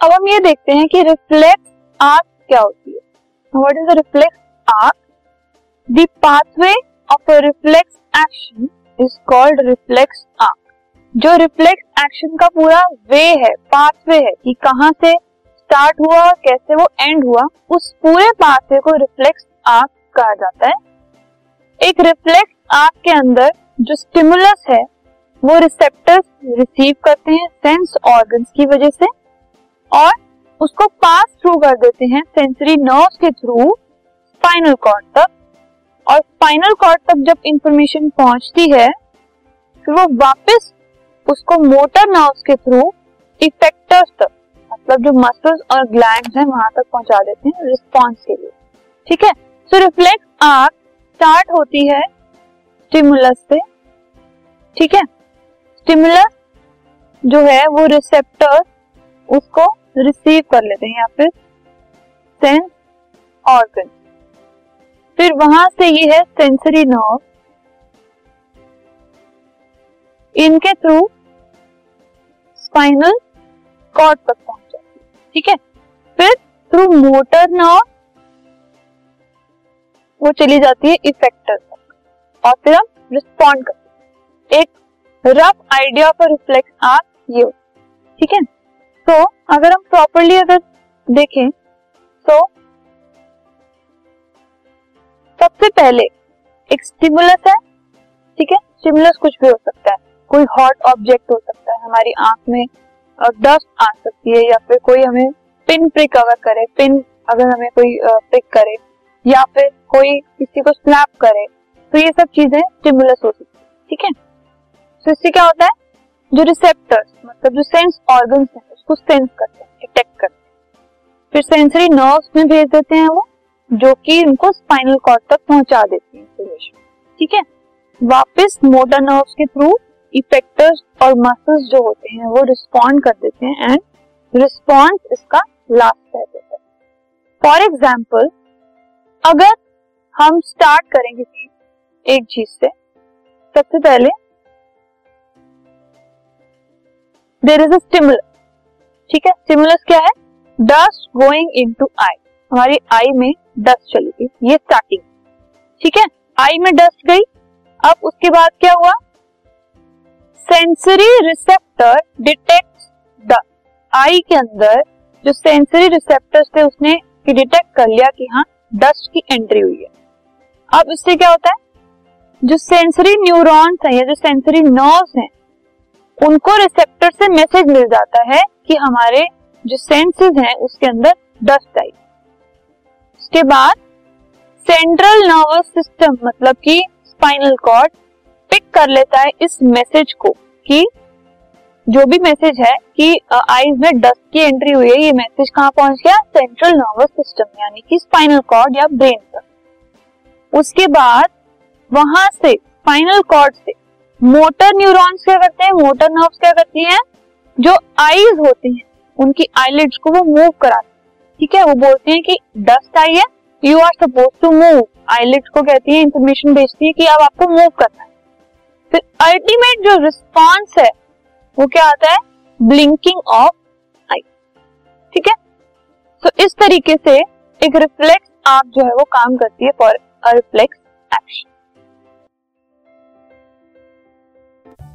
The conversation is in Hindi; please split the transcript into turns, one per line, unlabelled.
हम ये देखते हैं कि रिफ्लेक्स आर्क क्या होती है। What is a reflex arc the pathway of a reflex action is called reflex arc जो रिफ्लेक्स एक्शन का पूरा वे है पाथवे है, कि कहाँ से स्टार्ट हुआ और कैसे वो एंड हुआ, उस पूरे पाथवे को रिफ्लेक्स आर्क कहा जाता है। एक रिफ्लेक्स आर्क के अंदर जो स्टिमुलस है, वो रिसेप्टर्स रिसीव करते हैं सेंस ऑर्गन्स की वजह से। और उसको पास थ्रू कर देते हैं सेंसरी नर्व्स के थ्रू स्पाइनल कॉर्ड तक। और स्पाइनल कॉर्ड तक जब इंफॉर्मेशन पहुँचती है, फिर वो वापस उसको मोटर नर्व्स के थ्रू इफेक्टर्स तक मतलब जो मसल्स और ग्लैंड्स हैं, वहाँ तक पहुँचा देते हैं रिस्पॉन्स के लिए। ठीक है? सो रिफ्लेक्स आर्क स्टार्ट होती है स्टिमुलस से। ठीक है? स्टिमुलस जो है, वो रिसेप्टर उसको रिसीव कर लेते हैं या फिर सेंस ऑर्गन फिर वहाँ से ये है सेंसरी नर्व इनके थ्रू स्पाइनल कॉर्ड तक पहुँच। जाती है ठीक है? फिर थ्रू मोटर नर्व वो चली जाती है इफेक्टर तक। और फिर हम रिस्पॉन्ड करते हैं। एक rough idea of reflex arc ये ठीक है? तो अगर हम प्रॉपरली अगर देखें तो सबसे पहले एक स्टिमुलस है, ठीक है? स्टिमुलस कुछ भी हो सकता है। कोई हॉट ऑब्जेक्ट हो सकता है, हमारी आँख में डस्ट आ सकती है, या फिर कोई हमें पिन प्रिक अगर करे पिन अगर हमें कोई प्रिक करे, या फिर कोई किसी को स्नैप करे तो ये सब चीज़ें स्टिमुलस हो सकती है, ठीक है? तो इससे क्या होता है? जो रिसेप्टर्स मतलब जो सेंस ऑर्गन्स हैं उसको सेंस करते हैं डिटेक्ट करते हैं। फिर सेंसरी नर्व्स में भेज देते हैं वो, जो कि उनको स्पाइनल कॉर्ड तक पहुँचा देती है इंफॉर्मेशन ठीक है? वापस मोटर नर्व्स के थ्रू इफेक्टर्स और मसल्स जो होते हैं, वो रिस्पॉन्ड कर देते हैं एंड रिस्पॉन्स इसका लास्ट स्टेप होता है। फॉर एग्ज़ाम्पल अगर हम स्टार्ट करेंगे एक चीज़ से, सबसे पहले देर इज़ अ स्टिमुलस ठीक है? स्टिमुलस क्या है? Dust going into eye हमारी आई में डस्ट चली गई। ये स्टार्टिंग ठीक है? आई में डस्ट गई। अब उसके बाद क्या हुआ? Sensory receptor detect the eye के अंदर जो सेंसरी रिसेप्टर्स थे, उसने डिटेक्ट कर लिया कि हाँ डस्ट की एंट्री हुई है। अब इससे क्या होता है? जो सेंसरी न्यूरॉन्स हैं या जो सेंसरी नर्व्स हैं उनको रिसेप्टर से मैसेज मिल जाता है कि हमारे जो सेंसेस हैं, उसके अंदर डस्ट आई। उसके बाद सेंट्रल नर्वस सिस्टम मतलब कि स्पाइनल कॉर्ड पिक कर लेता है इस मैसेज को कि जो भी मैसेज है कि आईज में डस्ट की एंट्री हुई है, ये मैसेज कहाँ पहुँच गया? सेंट्रल नर्वस सिस्टम यानी कि स्पाइनल कॉर्ड या ब्रेन तक उसके बाद वहाँ से स्पाइनल कॉर्ड से मोटर न्यूरॉन्स क्या करते हैं? मोटर नर्व्स क्या करती हैं? जो आईज होती हैं, उनकी आईलिड्स को वो मूव कराते हैं। ठीक है? वो बोलती हैं कि डस्ट आई है you are suppose to move eyelids को कहती है इंफॉर्मेशन भेजती है कि अब आपको मूव करना है। फिर अल्टीमेट जो रिस्पॉन्स है, वो क्या आता है? ब्लिंकिंग ऑफ़ आई ठीक है? तो इस तरीके से एक रिफ्लेक्स आप जो है वो काम करती है for a reflex action